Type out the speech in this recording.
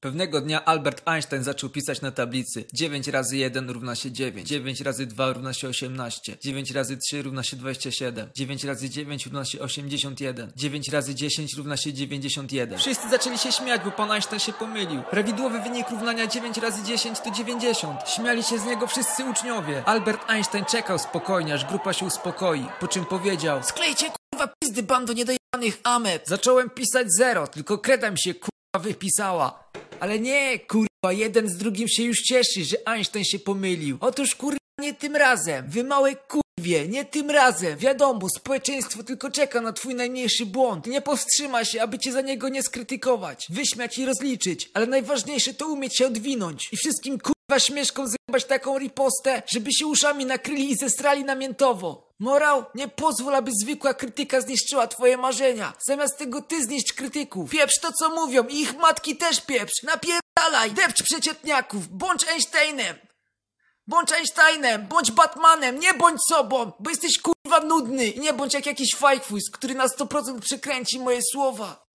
Pewnego dnia Albert Einstein zaczął pisać na tablicy 9 razy 1 równa się 9, 9 razy 2 równa się 18, 9 razy 3 równa się 27, 9 razy 9 równa się 81, 9 razy 10 równa się 91. Wszyscy zaczęli się śmiać, bo pan Einstein się pomylił. Prawidłowy wynik równania 9 razy 10 to 90. Śmiali się z niego wszyscy uczniowie. Albert Einstein czekał spokojnie, aż grupa się uspokoi, po czym powiedział Sklejcie kurwa pizdy bando niedojebanych ameb. Zacząłem pisać zero, tylko kreda mi się kurwa wypisała. Ale nie, kurwa, jeden z drugim się już cieszy, że Einstein się pomylił. Otóż kurwa nie tym razem. Wy małe kurwie, nie tym razem. Wiadomo, społeczeństwo tylko czeka na twój najmniejszy błąd. Nie powstrzyma się, aby cię za niego nie skrytykować, wyśmiać i rozliczyć. Ale najważniejsze to umieć się odwinąć. I wszystkim kurwa śmieszkom zjebać taką ripostę, żeby się uszami nakryli i zestrali namiętowo. Morał, nie pozwól, aby zwykła krytyka zniszczyła twoje marzenia. Zamiast tego ty zniszcz krytyków. Pieprz to, co mówią i ich matki też pieprz. Napierdalaj, depcz przeciętniaków, bądź Einsteinem. Bądź Einsteinem, bądź Batmanem, nie bądź sobą, bo jesteś kurwa nudny. I nie bądź jak jakiś fajfus, który na 100% przekręci moje słowa.